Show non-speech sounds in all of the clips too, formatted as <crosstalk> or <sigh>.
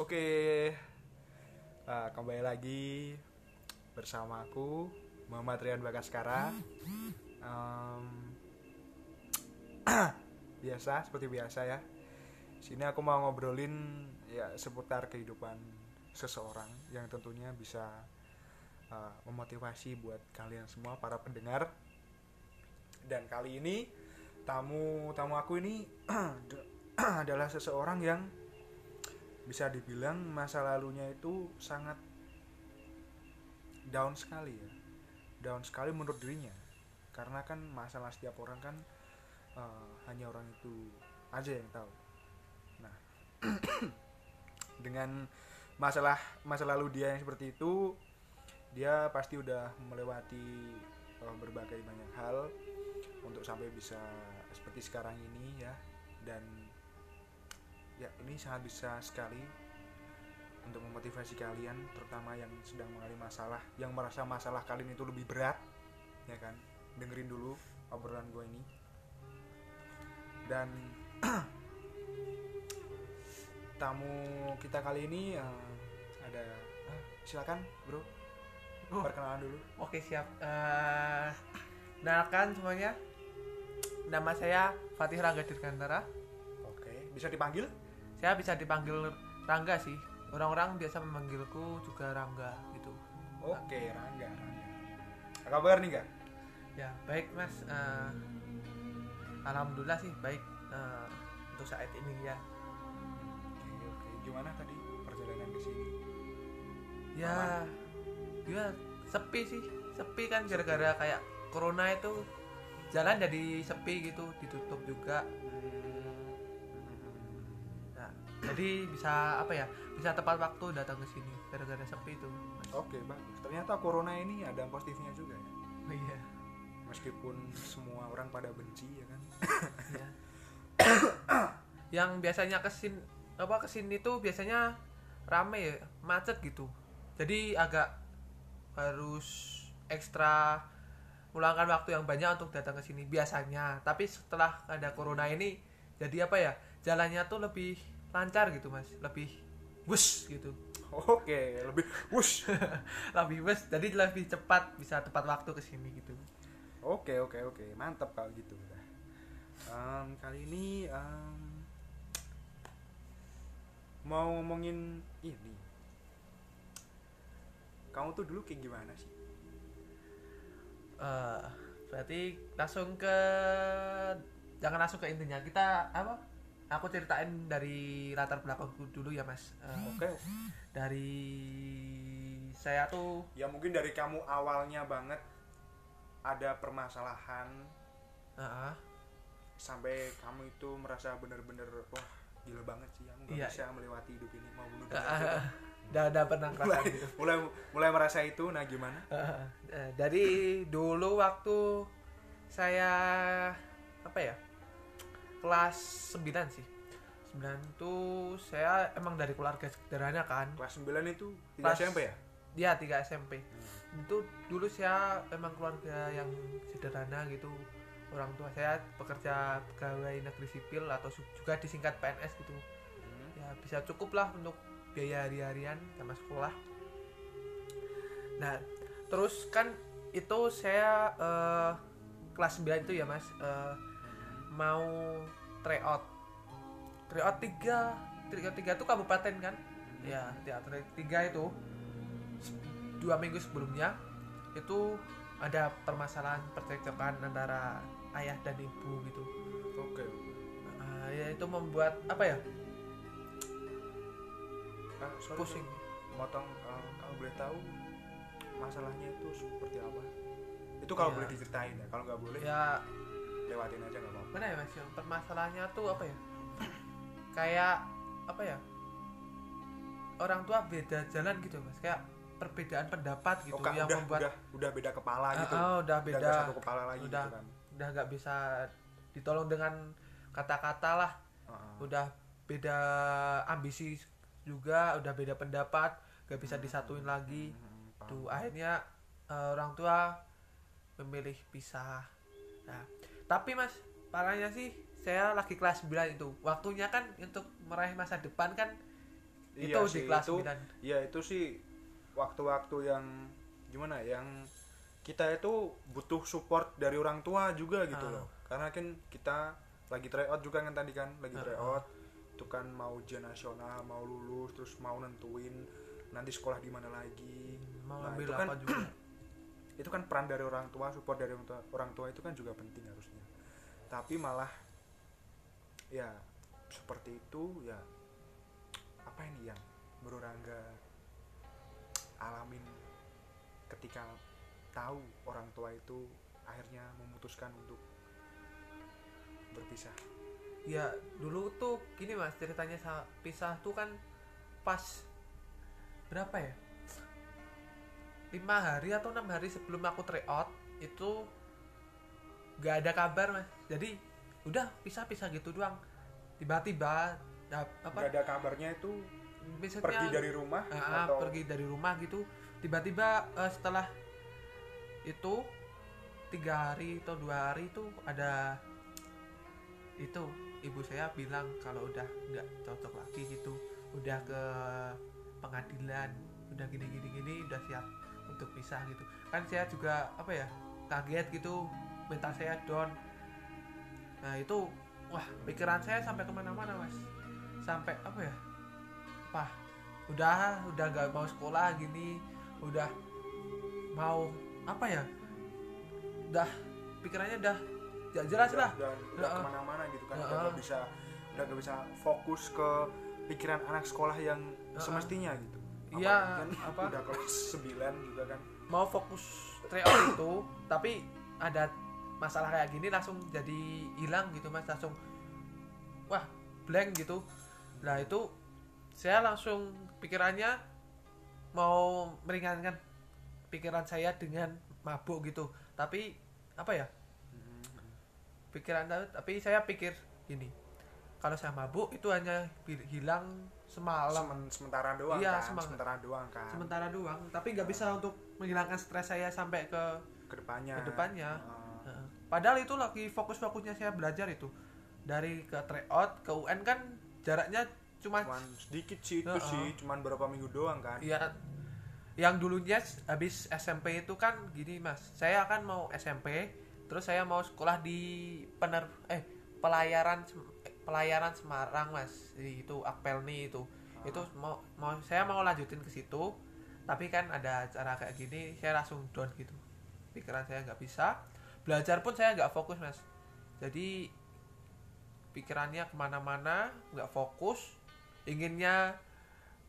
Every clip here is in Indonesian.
Oke, uh, kembali lagi bersama aku Muhammad Rian Bagaskara. Um, <clears throat> biasa seperti biasa ya. Sini aku mau ngobrolin ya seputar kehidupan seseorang yang tentunya bisa uh, memotivasi buat kalian semua para pendengar. Dan kali ini tamu tamu aku ini <clears throat> adalah seseorang yang bisa dibilang masa lalunya itu sangat down sekali ya. Down sekali menurut dirinya. Karena kan masalah setiap orang kan uh, hanya orang itu aja yang tahu. Nah <clears throat> dengan masalah masa lalu dia yang seperti itu dia pasti udah melewati uh, berbagai banyak hal untuk sampai bisa seperti sekarang ini ya. Dan ya ini sangat bisa sekali untuk memotivasi kalian terutama yang sedang mengalami masalah yang merasa masalah kalian itu lebih berat ya kan dengerin dulu obrolan gue ini dan <clears throat> tamu kita kali ini uh, ada uh, silakan bro Oh. perkenalan dulu Oke siap. Uh, Kenalkan semuanya. Nama saya Fatih Rangga Dirgantara. oke bisa dipanggil Saya bisa dipanggil Rangga sih. Orang-orang biasa memanggilku juga Rangga gitu. oke Rangga Rangga apa kabar nih gak Ya baik mas. Uh, Alhamdulillah sih baik uh, untuk saat ini ya. oke oke gimana tadi perjalanan ke sini Ya, ya sepi sih. Sepi kan gara-gara kayak corona itu jalan jadi sepi gitu, ditutup juga. Nah, jadi bisa apa ya? Bisa tepat waktu datang ke sini gara-gara sepi itu. Oke bagus. Ternyata corona ini ada positifnya juga ya. Oh, iya. Meskipun semua orang pada benci ya kan. iya. Yang biasanya kesin apa ke sini tuh biasanya rame ya, macet gitu. Jadi agak harus ekstra meluangkan waktu yang banyak untuk datang ke sini biasanya. Tapi setelah ada corona ini jadi apa ya? Jalannya tuh lebih lancar gitu, Mas. Lebih bus gitu. Oke, lebih wush. <laughs> lebih bus jadi lebih cepat bisa tepat waktu ke sini gitu. Oke oke oke, mantap kalau gitu. Em, kali ini em, mau ngomongin ini. Kamu tuh dulu kayak gimana sih? Eh, berarti langsung ke jangan langsung ke intinya kita apa aku ceritain dari latar belakangku dulu ya mas. Eh, Oke. dari saya tuh Ya mungkin dari kamu awalnya banget ada permasalahan. Eh, sampai kamu itu merasa bener-bener wah gila banget sih aku nggak Iya. bisa melewati hidup ini mau bunuh diri. Eh, udah udah pernah mulai, gitu. mulai mulai merasa itu nah gimana? Eh, eh, dari dulu waktu saya apa ya kelas 9 sih. 9 tuh saya emang dari keluarga sederhana kan. Kelas 9 itu tidak Kelas- SMP ya? Dia 3 SMP itu dulu saya emang keluarga yang sederhana gitu. Orang tua saya bekerja pegawai negeri sipil atau juga disingkat PNS gitu. Hmm. ya bisa cukup lah untuk biaya hari-harian sama sekolah. Nah terus kan itu saya eh, kelas 9 itu ya mas eh, mau tryout tryout 3 tryout 3 itu kabupaten kan? Ya teater 3 itu se- dua minggu sebelumnya itu ada permasalahan percekcokan antara ayah dan ibu gitu. Oke. Nah, ya itu membuat apa ya? Ah, sorry, pusing. Motong eh, kalau boleh tahu masalahnya itu seperti apa? Itu kalau Iya. boleh diceritain ya kalau nggak boleh. Ya lewatin aja nggak apa-apa. Mana ya mas? Yang permasalahannya tuh apa ya? Kayak apa ya? Orang tua beda jalan gitu mas. Kayak perbedaan pendapat gitu Oh, yang udah, membuat udah udah beda kepala Ah, gitu. ah, udah Udah beda. nggak satu kepala lagi udah gitu kan. udah nggak bisa ditolong dengan kata-kata lah. Ah, udah beda ambisi juga udah beda pendapat gak bisa disatuin lagi. hmm, tuh akhirnya eh, orang tua memilih pisah. Nah tapi mas parahnya sih saya lagi kelas 9 itu. Waktunya kan untuk meraih masa depan kan Iya itu sih, di kelas itu- 9 ya itu sih waktu-waktu yang gimana ya, yang kita itu butuh support dari orang tua juga gitu Ah. loh. Karena kan kita lagi tryout juga kan tadi kan lagi Ah, tryout itu kan mau ujian nasional mau lulus terus mau nentuin nanti sekolah di mana lagi. Mau Nah, ambil itu kan- apa juga. <clears throat> itu kan peran dari orang tua support dari orang tua, orang tua itu kan juga penting harusnya tapi malah ya seperti itu ya apa ini yang berorangga alamin ketika tahu orang tua itu akhirnya memutuskan untuk berpisah? Ya dulu tuh gini mas ceritanya sa- pisah tuh kan pas berapa ya? Lima hari atau enam hari sebelum aku tryout itu gak ada kabar mas. Jadi udah pisah-pisah gitu doang. Tiba-tiba apa? Nggak ada kabarnya itu maksudnya- pergi dari rumah Ah, atau pergi dari rumah gitu. Tiba-tiba eh, setelah itu tiga hari atau dua hari itu ada itu ibu saya bilang kalau udah nggak cocok lagi gitu. Udah ke pengadilan udah gini gini gini udah siap untuk pisah gitu. Kan saya juga apa ya kaget gitu mental saya down nah itu wah pikiran saya sampai ke mana-mana mas sampai apa ya wah udah udah gak mau sekolah gini udah mau apa ya udah pikirannya udah gak jelas lah dan udah Heeh. ke mana-mana gitu kan udah Heeh. nggak bisa udah gak bisa fokus ke pikiran anak sekolah yang Heeh. semestinya gitu Iya, kan apa? udah kelas 9 juga kan mau fokus tryout itu tapi ada masalah kayak gini langsung jadi hilang gitu mas. Langsung wah blank gitu. Nah itu saya langsung pikirannya mau meringankan pikiran saya dengan mabuk gitu. Tapi apa ya? Pikiran tapi saya pikir gini kalau saya mabuk itu hanya hilang semalam. Semen- sementara doang Iya, kan? semang- sementara doang kan? sementara doang. Tapi nggak bisa untuk menghilangkan stres saya sampai ke ke depannya ke depannya. Heeh. Padahal itu lagi fokus-fokusnya saya belajar itu. Dari ke tryout ke UN kan jaraknya cuma cuman sedikit sih itu Heeh. sih cuman berapa minggu doang kan. Ya yang dulunya habis SMP itu kan gini mas. Saya akan mau SMP terus saya mau sekolah di pener eh pelayaran eh, pelayaran Semarang mas. Di itu Akpelni itu. Itu mau mau saya mau lanjutin ke situ. Tapi kan ada acara kayak gini saya langsung down gitu. Pikiran saya nggak bisa belajar pun saya nggak fokus mas. Jadi pikirannya ke mana-mana nggak fokus. Inginnya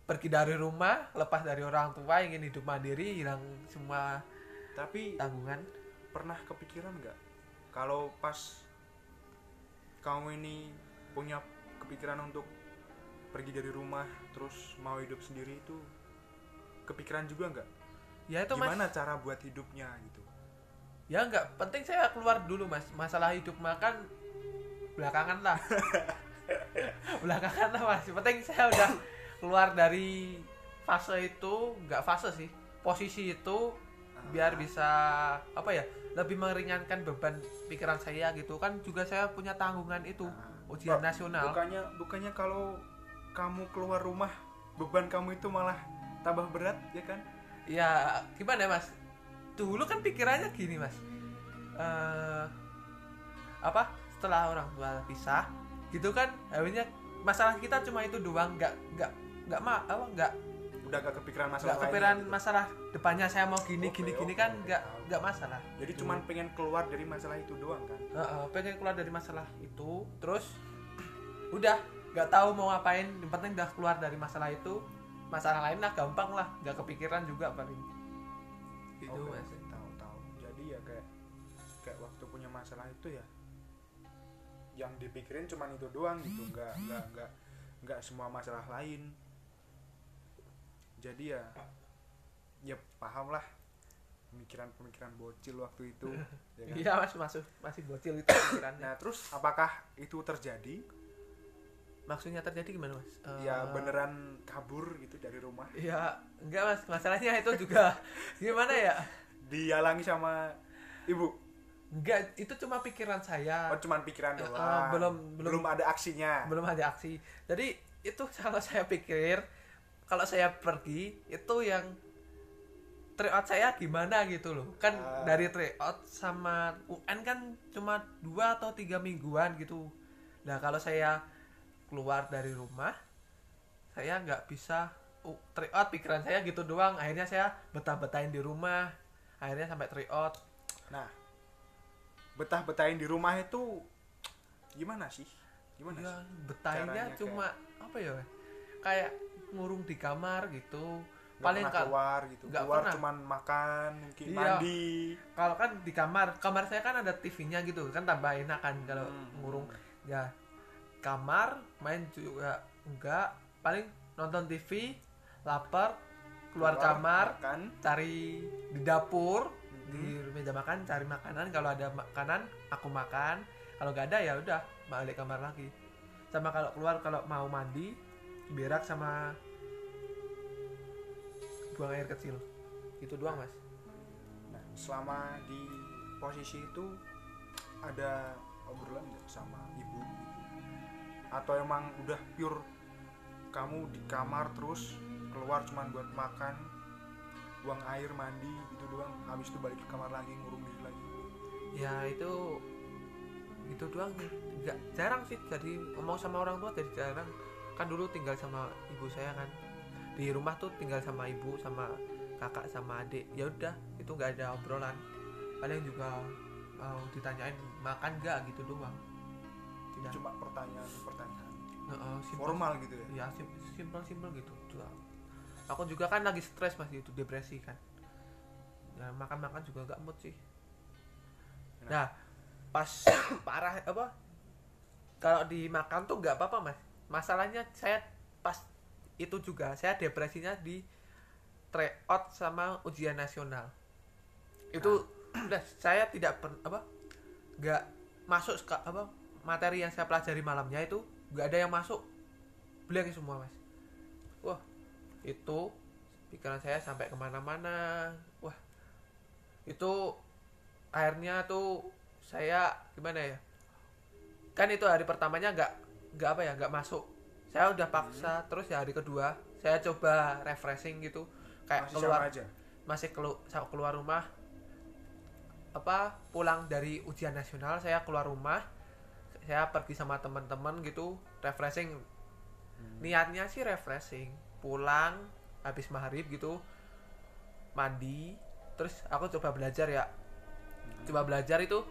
pergi dari rumah lepas dari orang tua ingin hidup mandiri hilang semua tapi tanggungan. pernah kepikiran nggak? Kalau pas kamu ini punya kepikiran untuk pergi dari rumah terus mau hidup sendiri itu kepikiran juga nggak? Ya itu mas. Gimana cara buat hidupnya gitu ya nggak. Penting saya keluar dulu mas. Masalah hidup makan belakangan lah. <laughs> Belakangan lah mas. Penting saya udah keluar dari fase itu. Nggak fase sih. Posisi itu biar bisa apa ya lebih meringankan beban pikiran saya gitu. Kan juga saya punya tanggungan itu Ah. ujian nasional. bukannya bukannya kalau kamu keluar rumah beban kamu itu malah tambah berat ya kan? Ya gimana mas dulu kan pikirannya gini mas eh apa setelah orang tua pisah gitu kan akhirnya masalah kita cuma itu doang nggak nggak nggak ma apa nggak udah gak kepikiran masalah lainnya kepikiran gitu. masalah depannya saya mau gini Oke, gini gini oke, kan nggak tahu. nggak masalah jadi Gitu. cuman pengen keluar dari masalah itu doang kan Heeh, pengen keluar dari masalah itu terus udah nggak tahu mau ngapain yang penting udah keluar dari masalah itu masalah lain lah gampang lah nggak kepikiran juga paling itu Oke, mas. Oke, tahu tahu jadi ya kayak kayak waktu punya masalah itu ya yang dipikirin cuman itu doang gitu. Nggak nggak nggak nggak semua masalah lain. Jadi ya ya paham lah. Pemikiran-pemikiran bocil waktu itu <laughs> ya kan? iya mas. Masuk masih bocil itu <coughs> pikirannya nah terus apakah itu terjadi maksudnya terjadi gimana mas? Eh, ya beneran kabur gitu dari rumah. Ya enggak mas. Masalahnya itu juga <laughs> gimana ya? Dihalangi sama ibu? Enggak itu cuma pikiran saya. Oh cuman pikiran Eh, doang. belum belum. Belum ada aksinya. Belum ada aksi. Jadi itu <laughs> kalau saya pikir kalau saya pergi itu yang tryout saya gimana gitu loh. Kan Ah. dari tryout sama UN kan cuma dua atau tiga mingguan gitu. Nah kalau saya keluar dari rumah saya nggak bisa uh, tryout pikiran saya gitu doang akhirnya saya betah-betahin di rumah akhirnya sampai tryout Nah, betah-betahin di rumah itu gimana sih? Gimana ya sih? Caranya cuma apa ya kayak ngurung di kamar gitu Nggak paling pernah keluar gitu. nggak keluar pernah. cuman makan, mungkin Iya. mandi. kalau kan di kamar kamar saya kan ada TV-nya gitu kan tambah enak kan kalau Hmm. ngurung ya kamar main juga enggak paling nonton TV lapar keluar, kamar makan. cari di dapur di Mhm. meja makan cari makanan kalau ada makanan aku makan kalau nggak ada ya udah balik kamar lagi sama kalau keluar kalau mau mandi berak sama buang air kecil itu doang mas Nah, selama di posisi itu ada obrolan nggak sama? Atau emang udah pure kamu di kamar terus keluar cuman buat makan, buang air, mandi gitu doang. Habis itu balik ke kamar lagi ngurung diri lagi. ya itu itu doang sih. Nggak jarang sih jadi ngomong sama orang tua jadi jarang. Kan dulu tinggal sama ibu saya kan. Di rumah tuh tinggal sama ibu sama kakak sama adik. Ya udah itu nggak ada obrolan. Paling juga mau ditanyain makan nggak? gitu doang Ya. cuma pertanyaan-pertanyaan Heeh, simple- formal gitu ya. ya simpel simpel gitu. Doang aku juga kan lagi stres mas itu depresi kan. Ya makan makan juga nggak mood sih. Nah pas <coughs> parah apa kalau dimakan tuh nggak apa-apa mas. Masalahnya saya pas itu juga saya depresinya di tryout sama ujian nasional. Itu <coughs> udah saya tidak per, apa nggak masuk apa materi yang saya pelajari malamnya itu nggak ada yang masuk. Blank semua mas. Wah itu pikiran saya sampai ke mana-mana. Wah itu akhirnya tuh saya gimana ya? Kan itu hari pertamanya nggak nggak apa ya nggak masuk. Saya udah paksa terus ya hari kedua saya coba refreshing gitu. Kayak Masih keluar aja. masih kelu keluar rumah. Apa pulang dari ujian nasional saya keluar rumah saya pergi sama teman-teman gitu refreshing. Niatnya sih refreshing. Pulang habis maghrib gitu mandi terus aku coba belajar ya. Coba belajar itu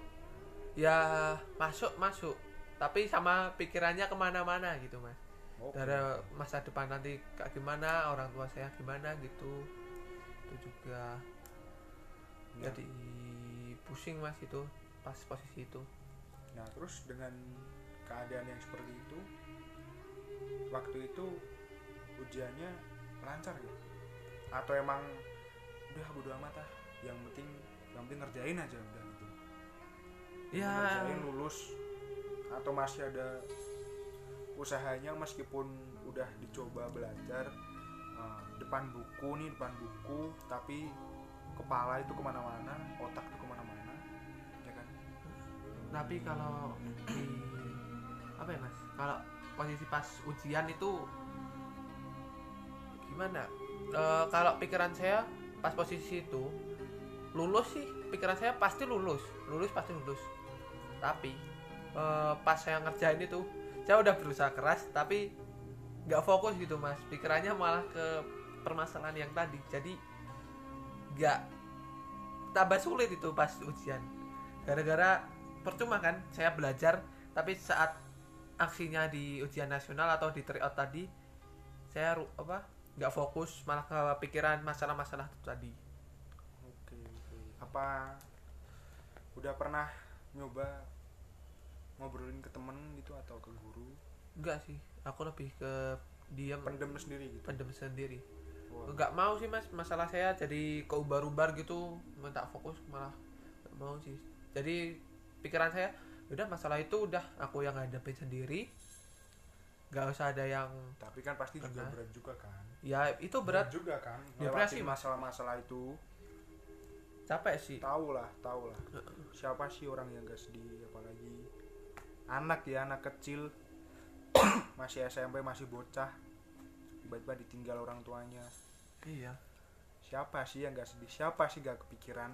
ya masuk masuk. Tapi sama pikirannya ke mana-mana gitu mas. Oke. dari masa depan nanti kayak gimana orang tua saya gimana gitu. Itu juga Ya. jadi pusing mas itu pas posisi itu Nah, terus dengan keadaan yang seperti itu, waktu itu ujiannya lancar ya? Atau emang udah bodo amat ah, yang penting yang penting ngerjain aja udah gitu. ya Ngerjain lulus atau masih ada usahanya meskipun udah dicoba belajar eh, depan buku nih depan buku tapi kepala itu ke mana-mana otak itu kan tapi kalau di apa ya mas? Kalau posisi pas ujian itu gimana? Eh, kalau pikiran saya pas posisi itu lulus sih. Pikiran saya pasti lulus. Lulus pasti lulus. Tapi eh, pas saya ngerjain itu saya udah berusaha keras tapi nggak fokus gitu mas. Pikirannya malah ke permasalahan yang tadi. Jadi nggak tambah sulit itu pas ujian. Gara-gara percuma kan saya belajar tapi saat aksinya di ujian nasional atau di tryout tadi saya apa nggak fokus malah ke pikiran masalah-masalah itu tadi Oke, oke. Apa udah pernah nyoba ngobrolin ke temen gitu atau ke guru? enggak sih aku lebih ke diam Pendem sendiri gitu. pendem sendiri Wah, nggak mau sih mas masalah saya jadi keubar-ubar gitu minta fokus malah nggak mau sih jadi pikiran saya udah masalah itu udah aku yang hadapin sendiri nggak usah ada yang Tapi kan pasti juga berat juga kan. ya itu berat juga kan. Depresi, masalah-masalah itu. capek sih Tahu lah, tahu lah. Siapa sih orang yang gak sedih apalagi anak ya, anak kecil <coughs> masih SMP, masih bocah. tiba-tiba ditinggal orang tuanya iya siapa sih yang gak sedih siapa sih gak kepikiran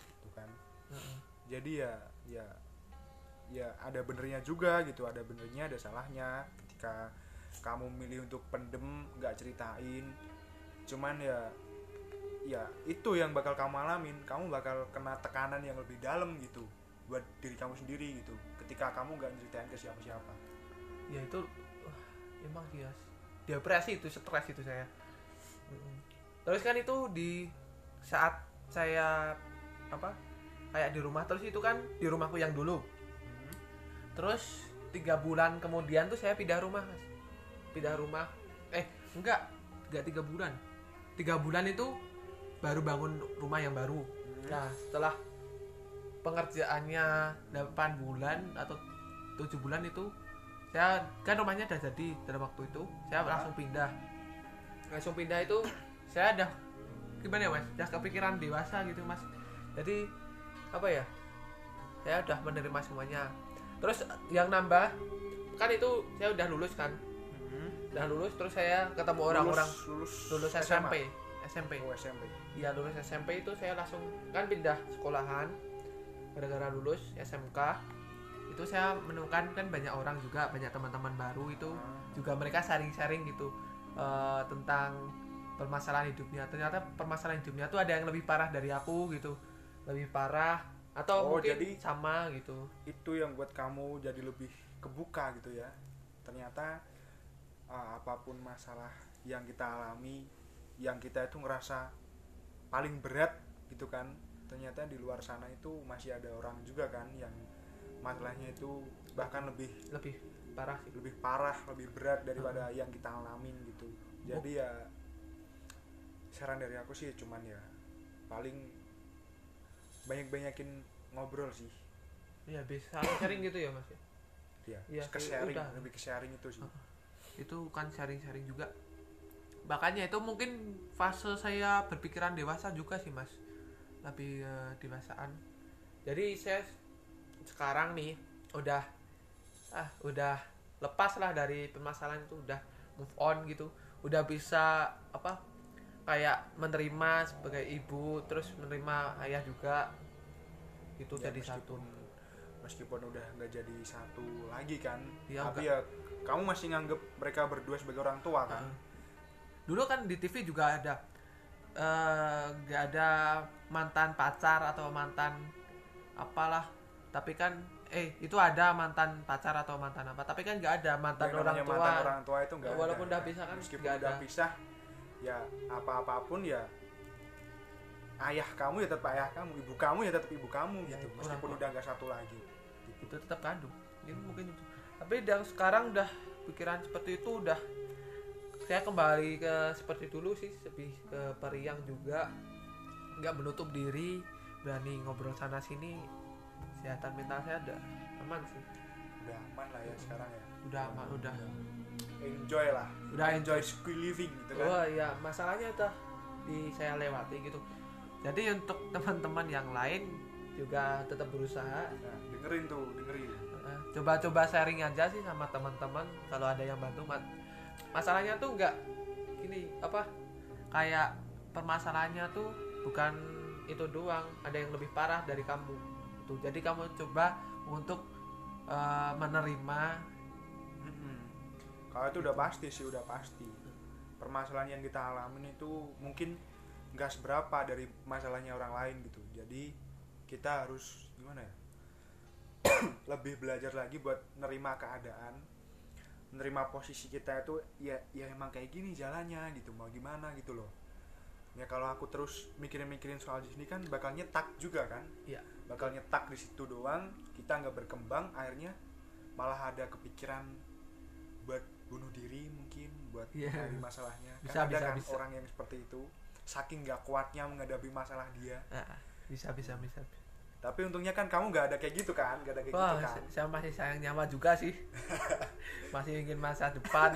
gitu kan. Jadi ya ya ya ada benernya juga gitu ada benernya ada salahnya. Ketika kamu milih untuk pendem nggak ceritain. Cuman ya ya itu yang bakal kamu alamin. Kamu bakal kena tekanan yang lebih dalam gitu buat diri kamu sendiri gitu. Ketika kamu nggak ceritain ke siapa-siapa. Ya itu wah, emang dia depresi itu stres itu saya. Terus kan itu di saat saya apa kayak di rumah terus itu kan di rumahku yang dulu. Hmm. terus tiga bulan kemudian tuh saya pindah rumah mas. Pindah rumah. Eh enggak. Enggak tiga bulan. Tiga bulan itu baru bangun rumah yang baru. Hmm. nah setelah pengerjaannya 8 bulan atau tujuh bulan itu saya kan rumahnya udah jadi dalam waktu itu saya Ah. langsung pindah. Langsung pindah itu saya udah gimana ya mas? Udah kepikiran dewasa gitu mas. Jadi apa ya saya udah menerima semuanya. Terus yang nambah kan itu saya udah lulus kan? Hmm. udah lulus terus saya ketemu orang-orang. Lulus, lulus SMA? SMP SMP oh SMP Iya lulus SMP itu saya langsung kan pindah sekolahan. Gara-gara lulus SMK itu saya menemukan kan banyak orang juga banyak teman-teman baru itu. Juga mereka sharing-sharing gitu eh, tentang permasalahan hidupnya. Ternyata permasalahan hidupnya tuh ada yang lebih parah dari aku gitu lebih parah atau Oh, mungkin jadi- sama gitu. itu yang buat kamu jadi lebih kebuka gitu ya. Ternyata uh, apa pun masalah yang kita alami yang kita itu ngerasa paling berat gitu kan ternyata di luar sana itu masih ada orang juga kan yang masalahnya itu bahkan lebih lebih parah sih. lebih parah lebih berat daripada yang kita alamin gitu. Jadi ya saran dari aku sih cuman ya paling banyak-banyakin ngobrol sih. Ya bisa sharing gitu ya mas ya? Ya Iya, ke kayak sharing udah. lebih ke sharing itu sih. Itu kan sharing-sharing juga. Makanya itu mungkin fase saya berpikiran dewasa juga sih mas. Lebih eh, dewasaan. Jadi saya sekarang nih udah ah udah lepas lah dari permasalahan itu udah move on gitu. Udah bisa apa kayak menerima sebagai ibu terus menerima ayah juga. Itu Ya, jadi satu. meskipun meskipun udah nggak jadi satu lagi kan Iya, tapi ya kamu masih nganggep mereka berdua sebagai orang tua kan? Heeh. dulu kan di TV juga ada eh, nggak ada mantan pacar atau mantan apalah. Tapi kan eh itu ada mantan pacar atau mantan apa. Tapi kan nggak ada mantan Yang orang tua. mantan orang tua itu nggak Walaupun ada, udah pisah kan meskipun udah ada. pisah ya apa apa pun ya ayah kamu ya tetap ayah kamu ibu kamu ya tetap ibu kamu Ya, gitu. meskipun udah nggak satu lagi. Itu tetap kandung. Jadi mungkin itu. Tapi yang sekarang udah pikiran seperti itu udah saya kembali ke seperti dulu sih lebih ke periang juga. Nggak menutup diri berani ngobrol sana sini. Kesehatan mental saya udah aman sih. Udah aman lah ya sekarang ya. udah aman udah enjoy lah. Udah enjoy school living gitu kan. Oh iya. Masalahnya udah di saya lewati gitu. Jadi untuk teman-teman yang lain juga tetap berusaha. Nah, dengerin tuh dengerin. Coba-coba sharing aja sih sama teman-teman kalau ada yang bantu. Ma- masalahnya tuh nggak gini apa kayak permasalahannya tuh bukan itu doang. Ada yang lebih parah dari kamu. Tuh jadi kamu coba untuk eh, menerima Mm-mm. Kalau itu udah pasti sih udah pasti. Permasalahan yang kita alamin itu mungkin nggak seberapa dari masalahnya orang lain gitu. Jadi kita harus gimana ya? <clears throat> Lebih belajar lagi buat nerima keadaan, nerima posisi kita itu ya ya emang kayak gini jalannya gitu. Mau gimana gitu loh. Ya kalau aku terus mikirin-mikirin soal di sini kan bakal nyetak juga kan. Iya. Bakal nyetak di situ doang, kita nggak berkembang, akhirnya malah ada kepikiran buat bunuh diri mungkin buat Iya. menghadapi masalahnya. Bisa, kan ada bisa, kan bisa. orang yang seperti itu saking nggak kuatnya menghadapi masalah dia. Nah, bisa bisa bisa tapi untungnya kan kamu nggak ada kayak gitu kan nggak ada kayak wah gitu kan. sa- saya masih sayang nyawa juga sih. <laughs> Masih ingin masa depan.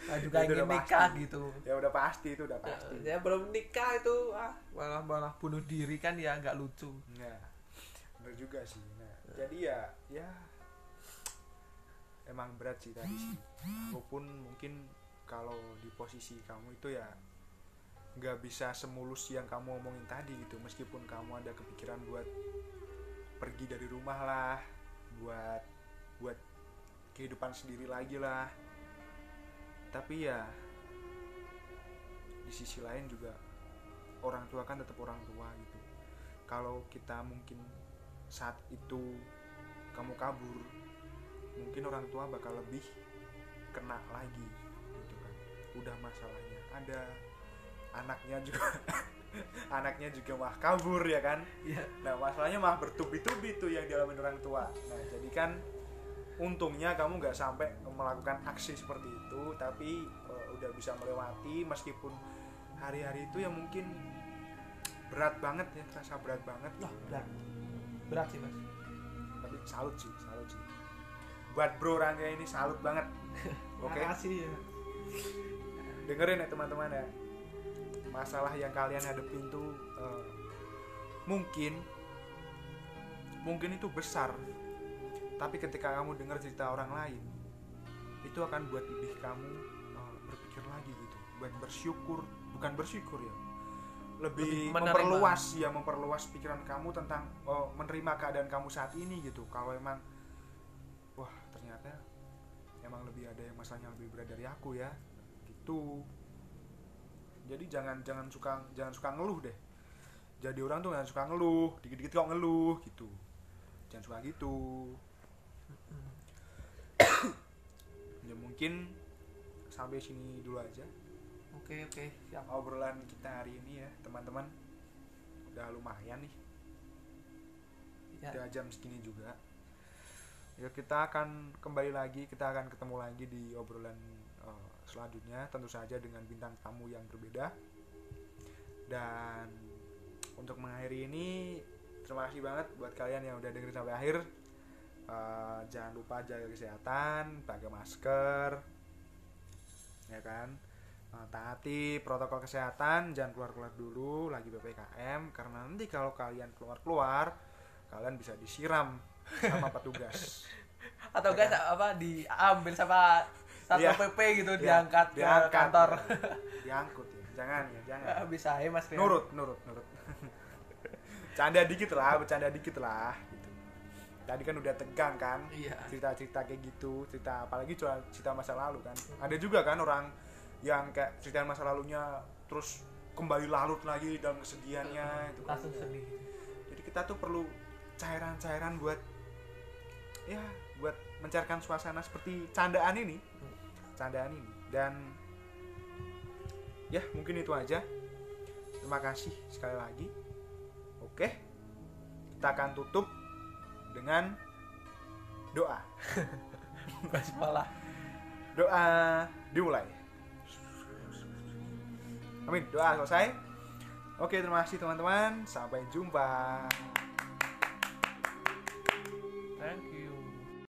Saya <laughs> juga Itu ingin nikah pasti. gitu. Ya udah pasti itu udah pasti. saya belum nikah itu. Ah malah malah bunuh diri kan ya nggak lucu. Nah bener juga sih. Nah jadi ya ya emang berat sih tadi sih. Aku pun mungkin kalau di posisi kamu itu ya nggak bisa semulus yang kamu omongin tadi gitu. Meskipun kamu ada kepikiran buat pergi dari rumah lah buat buat kehidupan sendiri lagi lah. Tapi ya di sisi lain juga orang tua kan tetap orang tua gitu. Kalau kita mungkin saat itu kamu kabur mungkin orang tua bakal lebih kena lagi gitu kan udah masalahnya ada anaknya juga <laughs> anaknya juga mah kabur ya kan Iya. nah masalahnya mah bertubi-tubi tuh yang dialami orang tua nah jadi kan untungnya kamu nggak sampai melakukan aksi seperti itu tapi eh, udah bisa melewati meskipun hari-hari itu yang mungkin berat banget ya terasa berat banget Wah, berat. Berat sih, Mas. tapi salut sih salut sih buat bro Rangga ini salut banget. <laughs> Oke? Makasih ya. dengerin ya teman-teman ya. Masalah yang kalian hadepin tuh eh, mungkin mungkin itu besar. Tapi ketika kamu dengar cerita orang lain itu akan buat lebih kamu eh, berpikir lagi gitu. Buat bersyukur bukan bersyukur ya. Lebih, Lebih menerima. memperluas ya memperluas pikiran kamu tentang oh, menerima keadaan kamu saat ini gitu. Kalau emang emang lebih ada yang masalahnya lebih berat dari aku ya. Gitu. Jadi jangan jangan suka jangan suka ngeluh deh. Jadi orang tuh jangan suka ngeluh dikit-dikit kok ngeluh gitu. Jangan suka gitu. Ya mungkin sampai sini dulu aja. Oke, oke, siap. obrolan kita hari ini ya teman-teman. Udah lumayan nih. Ya. udah jam segini juga ya kita akan kembali lagi kita akan ketemu lagi di obrolan eh, selanjutnya. Tentu saja dengan bintang tamu yang berbeda. Dan untuk mengakhiri ini terima kasih banget buat kalian yang udah dengerin sampai akhir. Eh, jangan lupa jaga kesehatan pakai masker ya kan? Eh, taati protokol kesehatan jangan keluar-keluar dulu lagi ppkm karena nanti kalau kalian keluar-keluar kalian bisa disiram sama petugas Atau enggak apa diambil sama satu Iya. PP gitu Dia- diangkat ke diangkat, kantor. ya. diangkut ya jangan ya jangan Bisa ya, Mas. Nurut nurut nurut <laughs> canda dikit lah bercanda dikit lah gitu tadi kan udah tegang kan Iya. cerita-cerita kayak gitu cerita apalagi cuma cerita masa lalu kan ada juga kan orang yang kayak cerita masa lalunya terus kembali larut lagi dalam kesedihannya itu kan. Langsung sedih. jadi kita tuh perlu cairan-cairan buat ya buat mencairkan suasana seperti candaan ini. Candaan ini. Dan ya mungkin itu aja. Terima kasih sekali lagi. Oke. Kita akan tutup dengan doa. <laughs> Basmalah. doa dimulai. Amin. Doa selesai. Oke terima kasih teman-teman. Sampai jumpa. Thank you.